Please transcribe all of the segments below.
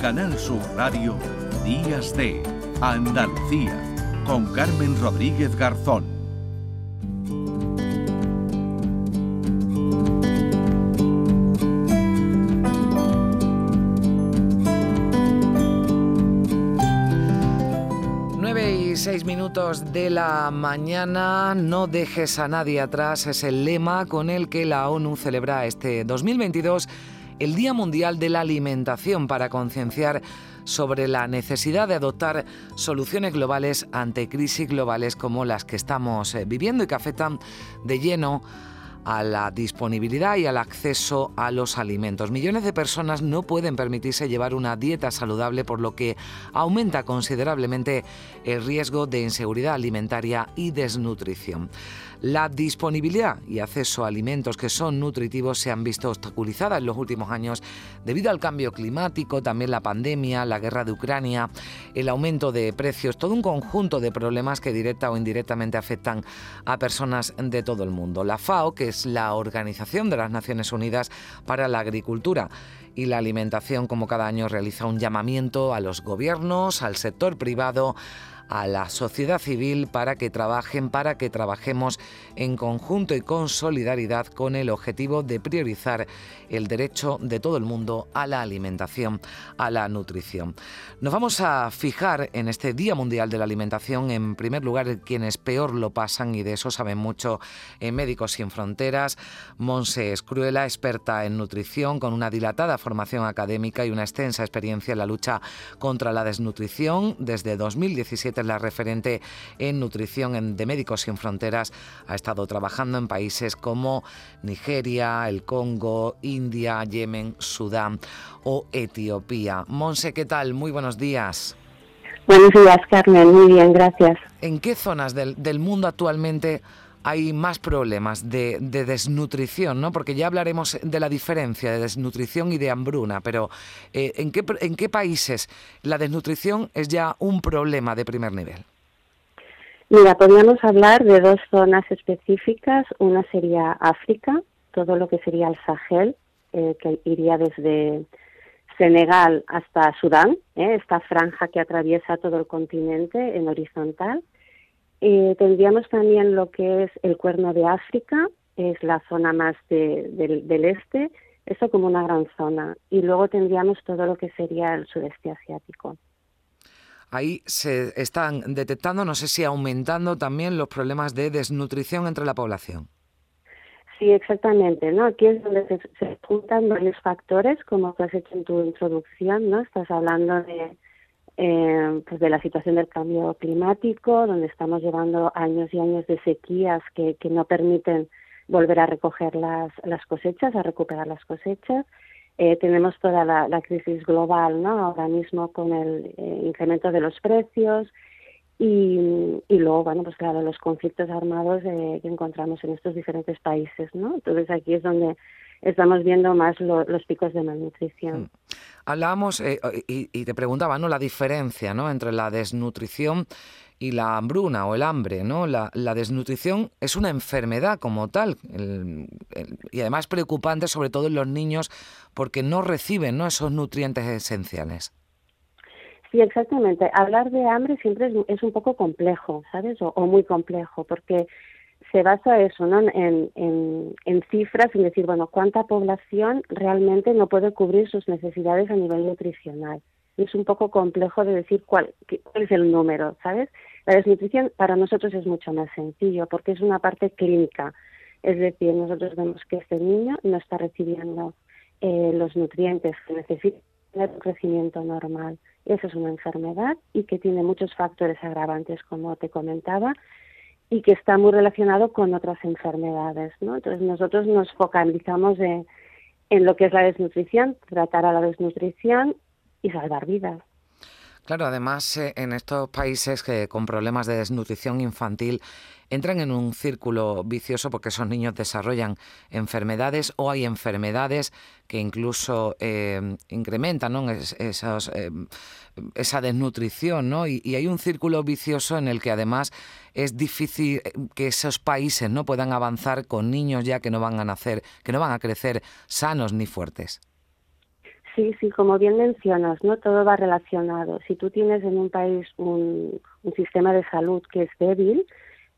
Canal Sur Radio, Días de Andalucía, con Carmen Rodríguez Garzón. 6 minutos de la mañana, no dejes a nadie atrás, es el lema con el que la ONU celebra este 2022 el Día Mundial de la Alimentación para concienciar sobre la necesidad de adoptar soluciones globales ante crisis globales como las que estamos eh, viviendo. Y que afectan de lleno la disponibilidad y al acceso a los alimentos. Millones de personas no pueden permitirse llevar una dieta saludable, por lo que aumenta considerablemente el riesgo de inseguridad alimentaria y desnutrición. La disponibilidad y acceso a alimentos que son nutritivos se han visto obstaculizadas en los últimos años debido al cambio climático, también la pandemia, la guerra de Ucrania, el aumento de precios, todo un conjunto de problemas que directa o indirectamente afectan a personas de todo el mundo. La FAO, que la Organización de las Naciones Unidas para la Agricultura, y la alimentación, como cada año, realiza un llamamiento a los gobiernos, al sector privado, a la sociedad civil para que trabajen, para que trabajemos en conjunto y con solidaridad con el objetivo de priorizar el derecho de todo el mundo a la alimentación, a la nutrición. Nos vamos a fijar en este Día Mundial de la Alimentación, en primer lugar, quienes peor lo pasan y de eso saben mucho en Médicos Sin Fronteras. Monse Escruela, experta en nutrición, con una dilatada formación académica y una extensa experiencia en la lucha contra la desnutrición. Desde 2017 es la referente en nutrición de Médicos Sin Fronteras. Ha estado trabajando en países como Nigeria, el Congo, India, Yemen, Sudán o Etiopía. Monse, ¿qué tal? Muy buenos días. Buenos días, Carmen. Muy bien, gracias. ¿En qué zonas del, del mundo actualmente hay más problemas de, desnutrición, ¿no? Porque ya hablaremos de la diferencia de desnutrición y de hambruna, pero eh, ¿en, qué, ¿en qué países la desnutrición es ya un problema de primer nivel? Mira, podríamos hablar de dos zonas específicas. Una sería África, todo lo que sería el Sahel, eh, que iría desde Senegal hasta Sudán, ¿eh? esta franja que atraviesa todo el continente en horizontal. Eh, tendríamos también lo que es el cuerno de África, es la zona más del, este, eso como una gran zona. Y luego tendríamos todo lo que sería el sudeste asiático. Ahí se están detectando, no sé si aumentando también los problemas de desnutrición entre la población. Sí, exactamente, ¿no? Aquí es donde se, se juntan varios factores, como tú has hecho en tu introducción, ¿no? Estás hablando de eh, pues de la situación del cambio climático, donde estamos llevando años y años de sequías que, que no permiten volver a recoger las, las cosechas, a recuperar las cosechas. Eh, tenemos toda la, la, crisis global, ¿no? Ahora mismo con el eh, incremento de los precios y, y luego, bueno, pues claro, los conflictos armados eh, que encontramos en estos diferentes países, ¿no? Entonces aquí es donde estamos viendo más los picos de malnutrición. Mm. Hablábamos eh, y, te preguntaba, ¿no? La diferencia, ¿no? Entre la desnutrición y la hambruna o el hambre, ¿no? La, desnutrición es una enfermedad como tal y además preocupante sobre todo en los niños porque no reciben, ¿no? Esos nutrientes esenciales. Sí, exactamente. Hablar de hambre siempre es, un poco complejo, ¿sabes? O, o muy complejo, porque se basa eso, ¿no? En, en, cifras, en decir, bueno, cuánta población realmente no puede cubrir sus necesidades a nivel nutricional. Es un poco complejo de decir cuál, cuál es el número, ¿sabes? La desnutrición para nosotros es mucho más sencillo porque es una parte clínica. Es decir, nosotros vemos que este niño no está recibiendo eh, los nutrientes que necesita tener un crecimiento normal. Esa es una enfermedad y que tiene muchos factores agravantes, como te comentaba, y que está muy relacionado con otras enfermedades. ¿no? Entonces nosotros nos focalizamos en, en lo que es la desnutrición, tratar a la desnutrición y salvar vidas. Claro, además eh, en estos países que con problemas de desnutrición infantil entran en un círculo vicioso porque esos niños desarrollan enfermedades o hay enfermedades que incluso eh, incrementan eh, esa desnutrición, ¿no? Y, hay un círculo vicioso en el que además es difícil que esos países no puedan avanzar con niños ya que no van a nacer, que no van a crecer sanos ni fuertes. Sí, sí, como bien mencionas, ¿no? Todo va relacionado. Si tú tienes en un país un, un sistema de salud que es débil,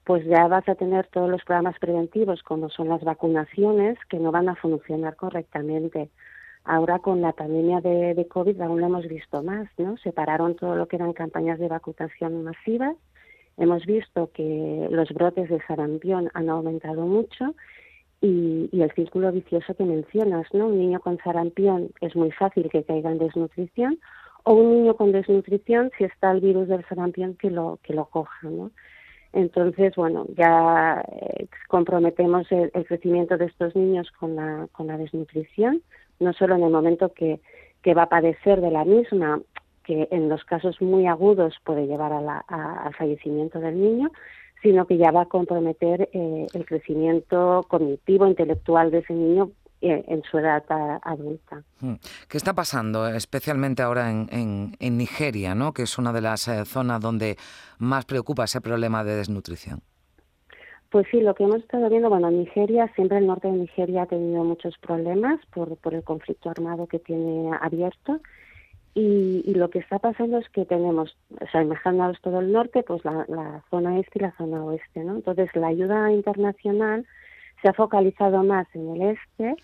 pues ya vas a tener todos los programas preventivos, como son las vacunaciones, que no van a funcionar correctamente. Ahora con la pandemia de, de COVID aún lo hemos visto más, ¿no? Separaron todo lo que eran campañas de vacunación masivas. Hemos visto que los brotes de sarampión han aumentado mucho y, y, el círculo vicioso que mencionas, ¿no? Un niño con sarampión es muy fácil que caiga en desnutrición o un niño con desnutrición si está el virus del sarampión que lo que lo coja, ¿no? Entonces, bueno, ya eh, comprometemos el, crecimiento de estos niños con la, con la desnutrición, no solo en el momento que, que va a padecer de la misma, que en los casos muy agudos puede llevar a la, al fallecimiento del niño, sino que ya va a comprometer eh, el crecimiento cognitivo, intelectual de ese niño eh, en su edad adulta. Hmm. ¿Qué está pasando, especialmente ahora en, en, Nigeria, ¿no? que es una de las eh, zonas donde más preocupa ese problema de desnutrición? Pues sí, lo que hemos estado viendo, bueno, Nigeria, siempre el norte de Nigeria ha tenido muchos problemas por, por el conflicto armado que tiene abierto. Y, y, lo que está pasando es que tenemos, o sea, imaginaos todo el norte, pues la, la zona este y la zona oeste, ¿no? Entonces, la ayuda internacional se ha focalizado más en el este,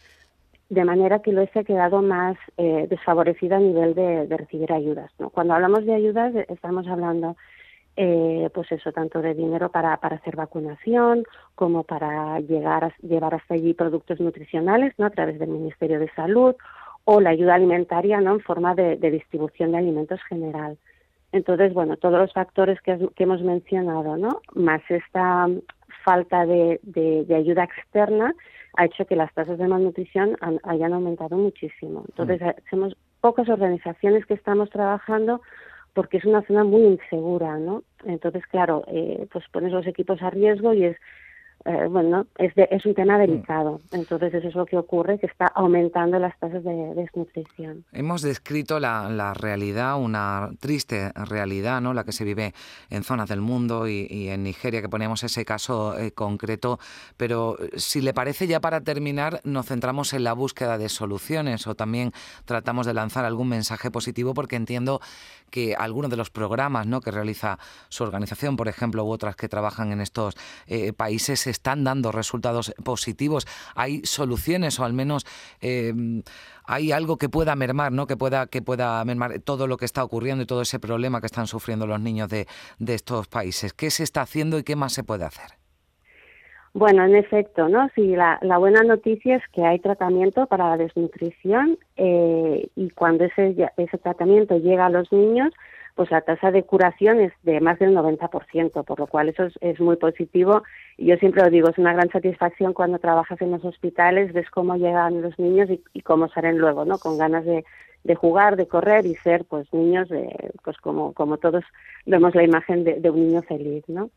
de manera que el oeste ha quedado más eh, desfavorecido a nivel de, recibir ayudas. ¿no? Cuando hablamos de ayudas, eh, estamos hablando, eh, pues eso, tanto de dinero para, para hacer vacunación, como para llegar a, llevar hasta allí productos nutricionales, ¿no? A través del Ministerio de Salud, o la ayuda alimentaria, ¿no? En forma de, de distribución de alimentos general. Entonces, bueno, todos los factores que, que, hemos mencionado, ¿no? Más esta falta de, de, ayuda externa ha hecho que las tasas de malnutrición hayan aumentado muchísimo. Entonces, mm. somos pocas organizaciones que estamos trabajando porque es una zona muy insegura, ¿no? Entonces, claro, eh, pues pones los equipos a riesgo y es eh, bueno, es, es un tema mm. delicado. Entonces, eso es lo que ocurre, que está aumentando las tasas de, desnutrición. Hemos descrito la, realidad, una triste realidad, ¿no? La que se vive en zonas del mundo y, en Nigeria, que ponemos ese caso eh, concreto. Pero eh, si le parece, ya para terminar, nos centramos en la búsqueda de soluciones o también tratamos de lanzar algún mensaje positivo, porque entiendo que algunos de los programas ¿no? que realiza su organización, por ejemplo, u otras que trabajan en estos países, están dando resultados positivos. Hay soluciones o al menos em, hay algo que pueda mermar, ¿no? Que pueda, que pueda mermar todo lo que está ocurriendo y todo ese problema que están sufriendo los niños de, estos países. ¿Qué se está haciendo y qué más se puede hacer? Bueno, en efecto, ¿no? Sí, la, buena noticia es que hay tratamiento para la desnutrición eh, y cuando ese, ese tratamiento llega a los niños, pues la tasa de curación es de más del 90%, por lo cual eso es, muy positivo. Y yo siempre lo digo, es una gran satisfacción cuando trabajas en los hospitales, ves cómo llegan los niños y, cómo salen luego, ¿no? Con ganas de, jugar, de correr y ser, pues, niños, pues, como, como todos vemos la imagen de, de un niño feliz, ¿no?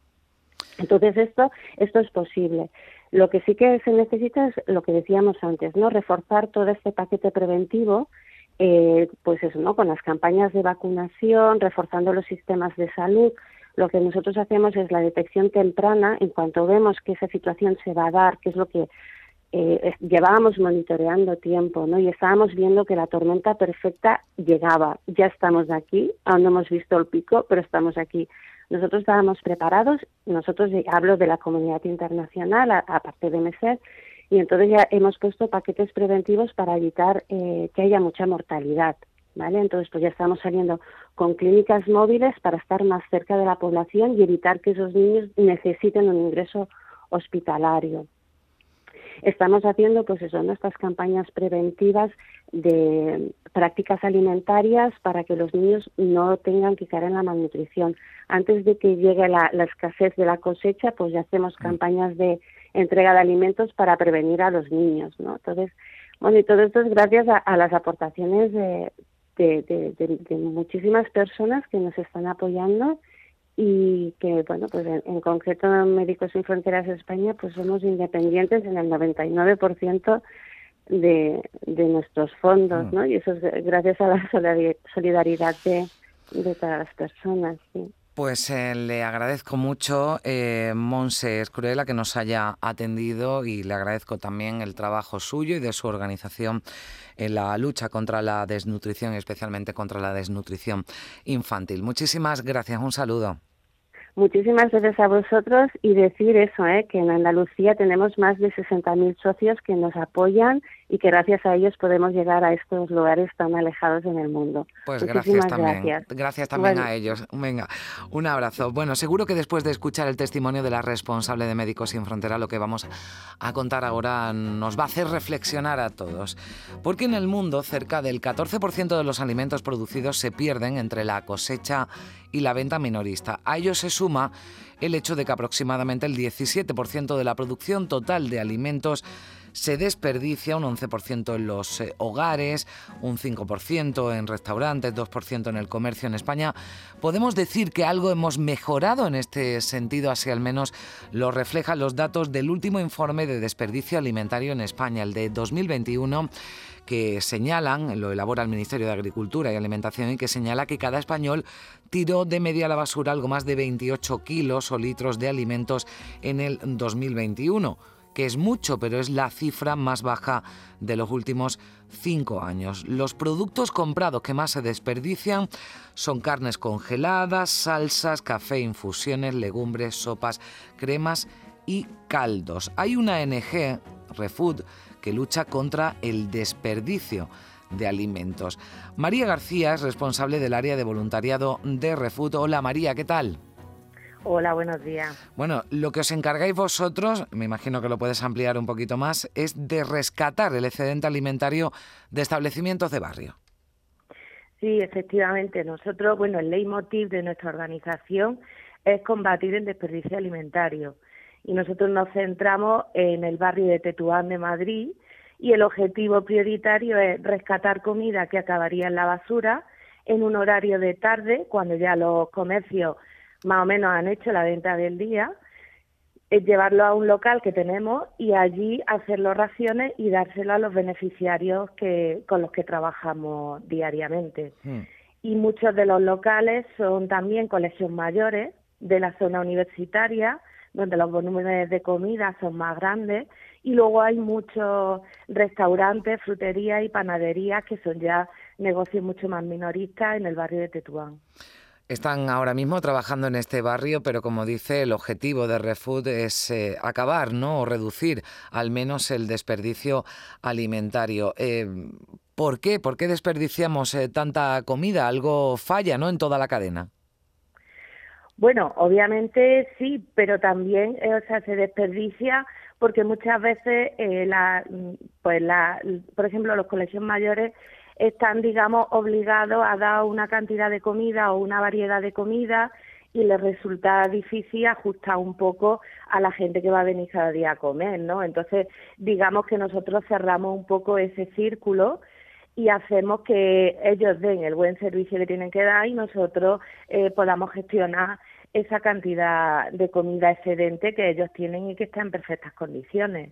Entonces esto, esto es posible. Lo que sí que se necesita es lo que decíamos antes, ¿no? Reforzar todo este paquete preventivo eh, pues eso, ¿no? Con las campañas de vacunación, reforzando los sistemas de salud, lo que nosotros hacemos es la detección temprana en cuanto vemos que esa situación se va a dar, que es lo que eh, llevábamos monitoreando tiempo, ¿no? Y estábamos viendo que la tormenta perfecta llegaba. Ya estamos aquí, aún no hemos visto el pico, pero estamos aquí. Nosotros estábamos preparados, nosotros hablo de la comunidad internacional, aparte de MESER, y entonces ya hemos puesto paquetes preventivos para evitar eh, que haya mucha mortalidad. ¿Vale? Entonces, pues ya estamos saliendo con clínicas móviles para estar más cerca de la población y evitar que esos niños necesiten un ingreso hospitalario. Estamos haciendo, pues eso, nuestras campañas preventivas de prácticas alimentarias para que los niños no tengan que caer en la malnutrición. Antes de que llegue la escasez de la cosecha, pues ya hacemos mm. campañas de entrega de alimentos para prevenir a los niños, ¿no? Entonces, bueno, y todo esto es gracias a, las aportaciones de, de, muchísimas personas que nos están apoyando y que, bueno, pues en, concreto Médicos Sin Fronteras España, pues somos independientes en el 99% de, de nuestros fondos, mm. ¿no? Y eso es gracias a la solidaridad de, de todas las personas, sí. Pues eh, le agradezco mucho, eh, Monse Escruela, que nos haya atendido y le agradezco también el trabajo suyo y de su organización en la lucha contra la desnutrición y especialmente contra la desnutrición infantil. Muchísimas gracias, un saludo. Muchísimas gracias a vosotros y decir eso, ¿eh? que en Andalucía tenemos más de 60.000 socios que nos apoyan y que gracias a ellos podemos llegar a estos lugares tan alejados en el mundo. Pues gracias también. Gracias, también a ellos. Venga, un abrazo. Bueno, seguro que después de escuchar el testimonio de la responsable de Médicos Sin Frontera, lo que vamos a contar ahora nos va a hacer reflexionar a todos. Porque en el mundo cerca del 14% de los alimentos producidos se pierden entre la cosecha y la venta minorista. A ello se suma el hecho de que aproximadamente el 17% de la producción total de alimentos se desperdicia, un 11% en los eh, hogares, un 5% en restaurantes, 2% en el comercio en España. Podemos decir que algo hemos mejorado en este sentido, así al menos lo reflejan los datos del último informe de desperdicio alimentario en España, el de 2021 que señalan, lo elabora el Ministerio de Agricultura y Alimentación, y que señala que cada español tiró de media a la basura algo más de 28 kilos o litros de alimentos en el 2021 que es mucho, pero es la cifra más baja de los últimos cinco años. Los productos comprados que más se desperdician son carnes congeladas, salsas, café, infusiones, legumbres, sopas, cremas y caldos. Hay una NG, Refood, que lucha contra el desperdicio de alimentos. María García es responsable del área de voluntariado de Refood. Hola María, ¿qué tal? Hola, buenos días. Bueno, lo que os encargáis vosotros, me imagino que lo puedes ampliar un poquito más, es de rescatar el excedente alimentario de establecimientos de barrio. Sí, efectivamente. Nosotros, bueno, el leitmotiv de nuestra organización es combatir el desperdicio alimentario y nosotros nos centramos en el barrio de Tetuán de Madrid y el objetivo prioritario es rescatar comida que acabaría en la basura en un horario de tarde, cuando ya los comercios más o menos han hecho la venta del día, es llevarlo a un local que tenemos y allí hacerlo raciones y dárselo a los beneficiarios que, con los que trabajamos diariamente. Hmm. Y muchos de los locales son también colegios mayores de la zona universitaria, donde los volúmenes de comida son más grandes y luego hay muchos restaurantes, fruterías y panaderías que son ya negocios mucho más minoristas en el barrio de Tetuán. Están ahora mismo trabajando en este barrio, pero como dice, el objetivo de ReFood es eh, acabar, ¿no? O reducir al menos el desperdicio alimentario. Eh, ¿Por qué? ¿Por qué desperdiciamos eh, tanta comida? Algo falla, ¿no? En toda la cadena. Bueno, obviamente sí, pero también, eh, o sea, se desperdicia porque muchas veces, eh, la, pues la, por ejemplo, los colegios mayores están, digamos, obligados a dar una cantidad de comida o una variedad de comida y les resulta difícil ajustar un poco a la gente que va a venir cada día a comer, ¿no? Entonces, digamos que nosotros cerramos un poco ese círculo y hacemos que ellos den el buen servicio que tienen que dar y nosotros eh, podamos gestionar esa cantidad de comida excedente que ellos tienen y que está en perfectas condiciones.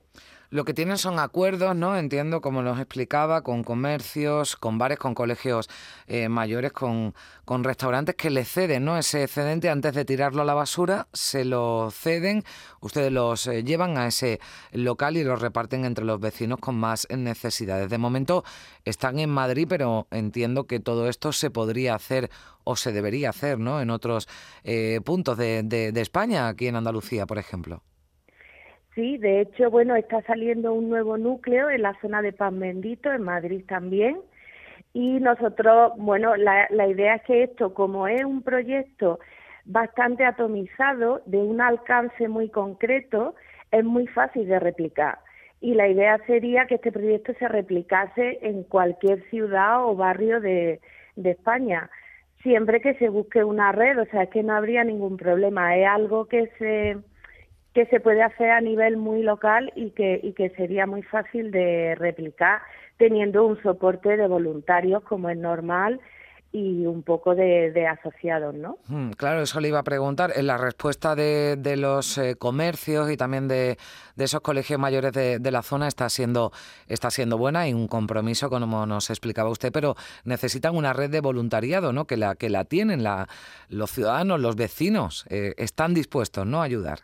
Lo que tienen son acuerdos, ¿no? Entiendo, como nos explicaba, con comercios, con bares, con colegios eh, mayores, con, con restaurantes que le ceden, ¿no? Ese excedente antes de tirarlo a la basura, se lo ceden, ustedes los eh, llevan a ese local y los reparten entre los vecinos con más necesidades. De momento están en Madrid, pero entiendo que todo esto se podría hacer o se debería hacer, ¿no? En otros eh, puntos de, de España, aquí en Andalucía, por ejemplo. Sí, de hecho, bueno, está saliendo un nuevo núcleo en la zona de Pan Bendito, en Madrid también. Y nosotros, bueno, la, la idea es que esto, como es un proyecto bastante atomizado, de un alcance muy concreto, es muy fácil de replicar. Y la idea sería que este proyecto se replicase en cualquier ciudad o barrio de, de España, siempre que se busque una red, o sea, es que no habría ningún problema. Es algo que se que se puede hacer a nivel muy local y que, y que sería muy fácil de replicar teniendo un soporte de voluntarios como es normal y un poco de, asociados, ¿no? Hmm, claro, eso le iba a preguntar. En la respuesta de, de los eh, comercios y también de, esos colegios mayores de, de, la zona está siendo, está siendo buena y un compromiso, como nos explicaba usted, pero necesitan una red de voluntariado, ¿no? Que la, que la tienen la, los ciudadanos, los vecinos, eh, están dispuestos, ¿no? A ayudar.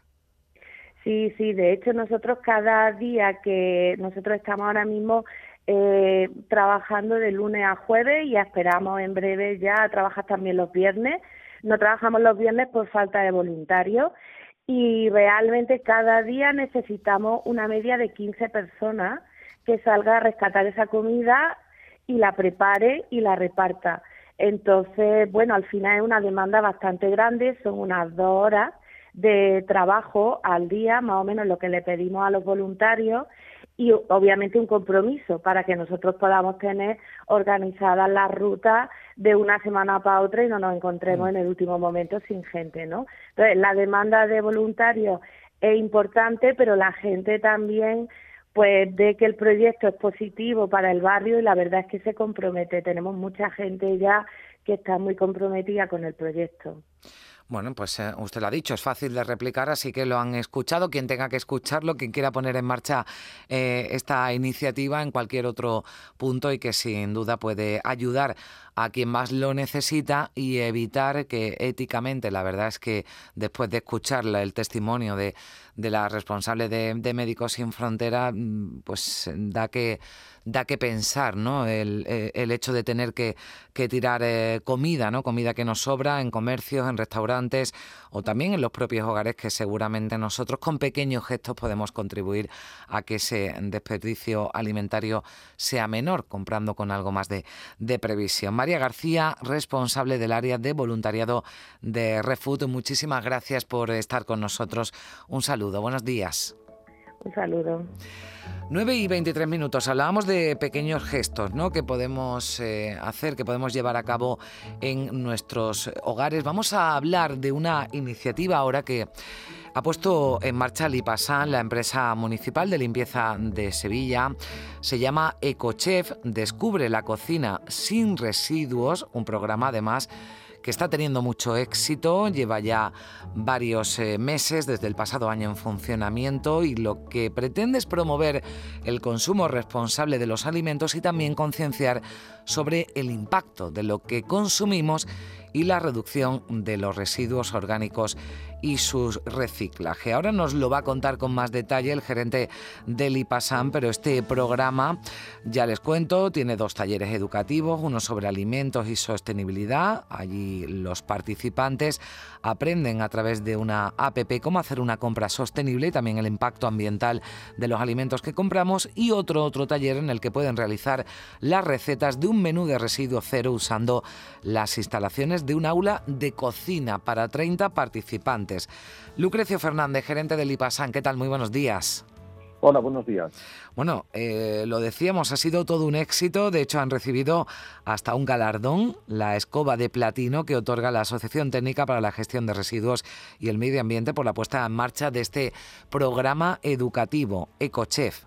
Sí, sí, de hecho nosotros cada día que nosotros estamos ahora mismo eh, trabajando de lunes a jueves y esperamos en breve ya trabajar también los viernes. No trabajamos los viernes por falta de voluntarios y realmente cada día necesitamos una media de 15 personas que salga a rescatar esa comida y la prepare y la reparta. Entonces, bueno, al final es una demanda bastante grande, son unas dos horas de trabajo al día, más o menos lo que le pedimos a los voluntarios y obviamente un compromiso para que nosotros podamos tener organizadas las rutas de una semana para otra y no nos encontremos mm. en el último momento sin gente, ¿no? Entonces, la demanda de voluntarios es importante, pero la gente también pues ve que el proyecto es positivo para el barrio y la verdad es que se compromete. Tenemos mucha gente ya que está muy comprometida con el proyecto. Bueno, pues eh, usted lo ha dicho, es fácil de replicar, así que lo han escuchado. Quien tenga que escucharlo, quien quiera poner en marcha eh, esta iniciativa en cualquier otro punto y que sin duda puede ayudar a quien más lo necesita y evitar que éticamente, la verdad es que después de escuchar el testimonio de, de la responsable de, de Médicos Sin Frontera, mm, pues da que da que pensar, ¿no? El, eh, el hecho de tener que, que tirar eh, comida, ¿no? Comida que nos sobra en comercios, en restaurantes o también en los propios hogares que seguramente nosotros con pequeños gestos podemos contribuir a que ese desperdicio alimentario sea menor, comprando con algo más de, previsión. María García, responsable del área de voluntariado de Refood, muchísimas gracias por estar con nosotros. Un saludo, buenos días. Un saludo. 9 y 23 minutos. Hablábamos de pequeños gestos ¿no? que podemos eh, hacer, que podemos llevar a cabo en nuestros hogares. Vamos a hablar de una iniciativa ahora que ha puesto en marcha Lipasan, la empresa municipal de limpieza de Sevilla. Se llama EcoChef, descubre la cocina sin residuos, un programa además que está teniendo mucho éxito, lleva ya varios eh, meses desde el pasado año en funcionamiento y lo que pretende es promover el consumo responsable de los alimentos y también concienciar sobre el impacto de lo que consumimos y la reducción de los residuos orgánicos y su reciclaje. Ahora nos lo va a contar con más detalle el gerente del IPASAM, pero este programa, ya les cuento, tiene dos talleres educativos, uno sobre alimentos y sostenibilidad. Allí los participantes aprenden a través de una APP cómo hacer una compra sostenible y también el impacto ambiental de los alimentos que compramos y otro otro taller en el que pueden realizar las recetas de un menú de residuo cero usando las instalaciones de un aula de cocina para 30 participantes. Lucrecio Fernández, gerente del IPASAN, ¿qué tal? Muy buenos días. Hola, buenos días. Bueno, eh, lo decíamos, ha sido todo un éxito. De hecho, han recibido hasta un galardón, la escoba de platino que otorga la Asociación Técnica para la Gestión de Residuos y el Medio Ambiente por la puesta en marcha de este programa educativo, EcoChef.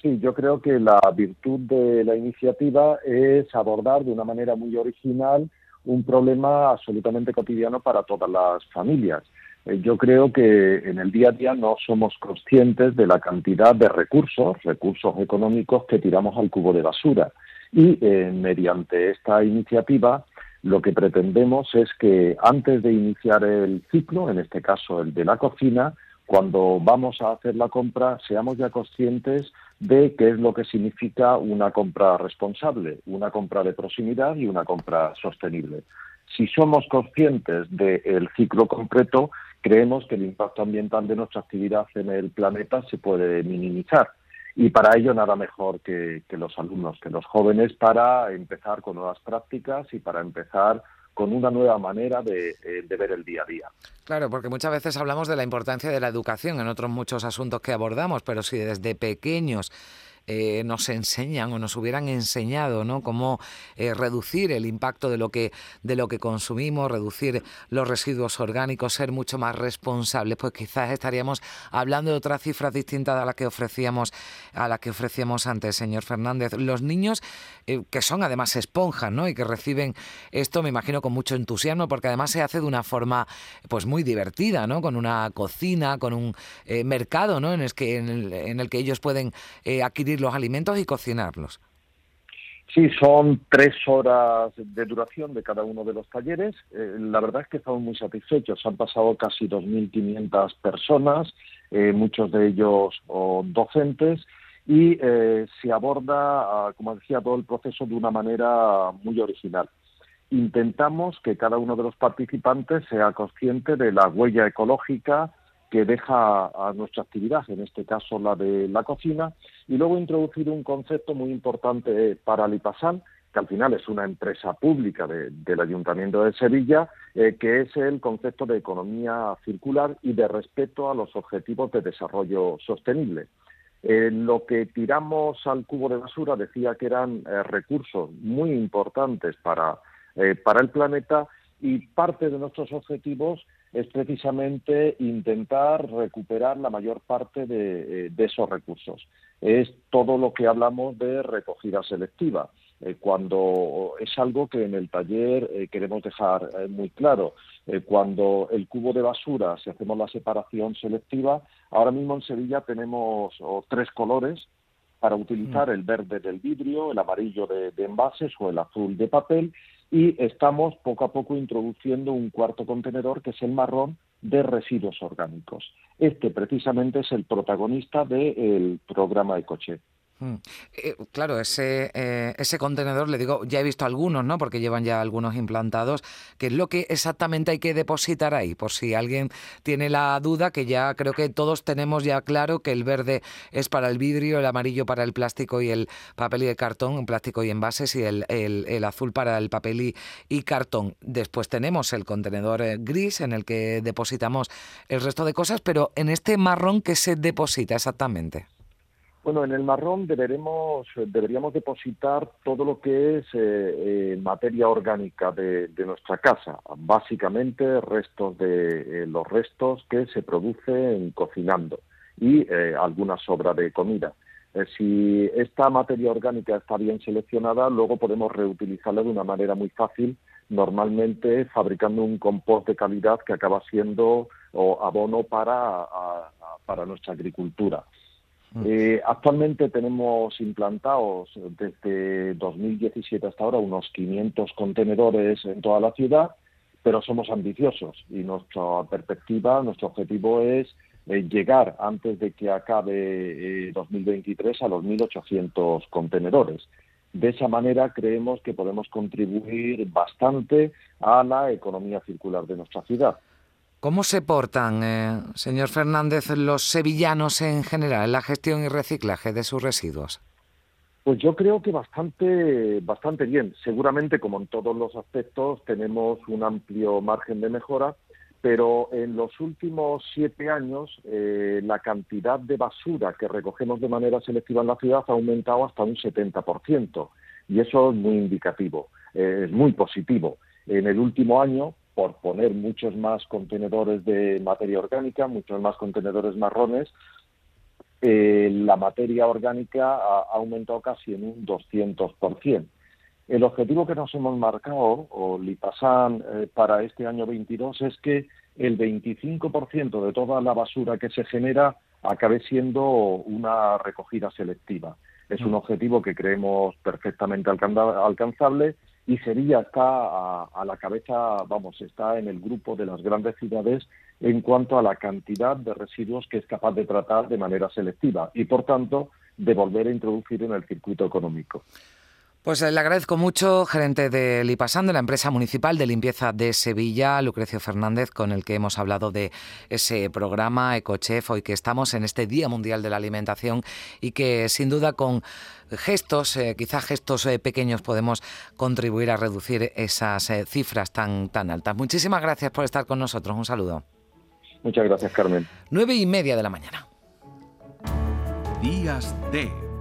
Sí, yo creo que la virtud de la iniciativa es abordar de una manera muy original un problema absolutamente cotidiano para todas las familias. Eh, yo creo que en el día a día no somos conscientes de la cantidad de recursos, recursos económicos que tiramos al cubo de basura. Y eh, mediante esta iniciativa lo que pretendemos es que antes de iniciar el ciclo, en este caso el de la cocina, cuando vamos a hacer la compra seamos ya conscientes de qué es lo que significa una compra responsable, una compra de proximidad y una compra sostenible. Si somos conscientes del ciclo completo, creemos que el impacto ambiental de nuestra actividad en el planeta se puede minimizar. Y para ello nada mejor que, que los alumnos, que los jóvenes, para empezar con nuevas prácticas y para empezar con una nueva manera eh, de, ver el día a día. Claro, porque muchas veces hablamos de la importancia de la educación en otros muchos asuntos que abordamos, pero si desde pequeños eh, nos enseñan o nos hubieran enseñado, ¿no? Cómo eh, reducir el impacto de lo que de lo que consumimos, reducir los residuos orgánicos, ser mucho más responsables, pues quizás estaríamos hablando de otras cifras distintas a las que ofrecíamos a las que ofrecíamos antes, señor Fernández. Los niños eh, que son además esponjas, ¿no? Y que reciben esto, me imagino, con mucho entusiasmo, porque además se hace de una forma, pues muy divertida, ¿no? Con una cocina, con un mercado, ¿no? En el que en el, que ellos pueden adquirir los alimentos y cocinarlos. Sí, son tres horas de duración de cada uno de los talleres. Eh, la verdad es que estamos muy satisfechos. Han pasado casi 2.500 personas, eh, muchos de ellos docentes, y eh, se aborda, ah, como decía, todo el proceso de una manera muy original. Intentamos que cada uno de los participantes sea consciente de la huella ecológica que deja a nuestra actividad, en este caso la de la cocina, y luego introducir un concepto muy importante para Lipasan, que al final es una empresa pública del Ayuntamiento de Sevilla, eh, que es el concepto de economía circular y de respeto a los objetivos de desarrollo sostenible. Eh, lo que tiramos al cubo de basura decía que eran eh, recursos muy importantes para, para el planeta y parte de nuestros objetivos es precisamente intentar recuperar la mayor parte de, eh, esos recursos. Es todo lo que hablamos de recogida selectiva. Eh, cuando es algo que en el taller eh, queremos dejar muy claro. cuando el cubo de basura, si hacemos la separación selectiva, ahora mismo en Sevilla tenemos tres colores para utilizar mm. el verde del vidrio, el amarillo de envases o el azul de papel y estamos poco a poco introduciendo un cuarto contenedor que es el marrón de residuos orgánicos. Este precisamente es el protagonista del programa Ecoche. Mm. Eh, claro, ese, eh, ese contenedor, le digo, ya he visto algunos, ¿no? Porque llevan ya algunos implantados, que es lo que exactamente hay que depositar ahí, por si alguien tiene la duda, que ya creo que todos tenemos ya claro que el verde es para el vidrio, el amarillo para el plástico y el papel y el cartón, plástico y envases, y el, azul para el papel y, y, cartón. Después tenemos el contenedor eh, gris en el que depositamos el resto de cosas, pero en este marrón, ¿qué se deposita exactamente? Bueno, en el marrón deberemos, deberíamos depositar todo lo que es eh, eh, materia orgánica de, nuestra casa, básicamente restos de eh, los restos que se producen cocinando y alguna sobra de comida. si esta materia orgánica está bien seleccionada, luego podemos reutilizarla de una manera muy fácil, normalmente fabricando un compost de calidad que acaba siendo abono para, para nuestra agricultura. Mm. Eh, actualmente tenemos implantados desde 2017 hasta ahora unos 500 contenedores en toda la ciudad, pero somos ambiciosos y nuestra perspectiva, nuestro objetivo es eh, llegar antes de que acabe 2023 eh, a los 1.800 contenedores. De esa manera creemos que podemos contribuir bastante a la economía circular de nuestra ciudad. ¿Cómo se portan, eh, señor Fernández, los sevillanos en general en la gestión y reciclaje de sus residuos? Pues yo creo que bastante, bastante bien. Seguramente, como en todos los aspectos, tenemos un amplio margen de mejora, pero en los últimos siete años eh, la cantidad de basura que recogemos de manera selectiva en la ciudad ha aumentado hasta un 70%, y eso es muy indicativo, eh, es muy positivo. En el último año, por poner muchos más contenedores de materia orgánica, muchos más contenedores marrones, eh, la materia orgánica ha, aumentado casi en un 200%. El objetivo que nos hemos marcado, o Lipasan, eh, para este año 22, es que el 25% de toda la basura que se genera acabe siendo una recogida selectiva. Es un mm. objetivo que creemos perfectamente alcanzable y Sevilla está a, la cabeza, vamos, está en el grupo de las grandes ciudades en cuanto a la cantidad de residuos que es capaz de tratar de manera selectiva y, por tanto, de volver a introducir en el circuito económico. Pues eh, le agradezco mucho, gerente de Lipasan, de la empresa municipal de limpieza de Sevilla, Lucrecio Fernández, con el que hemos hablado de ese programa Ecochef, hoy que estamos en este Día Mundial de la Alimentación y que sin duda con gestos, eh, quizás gestos eh, pequeños, podemos contribuir a reducir esas cifras tan, tan altas. Muchísimas gracias por estar con nosotros. Un saludo. Muchas gracias, Carmen. Nueve y media de la mañana. Días de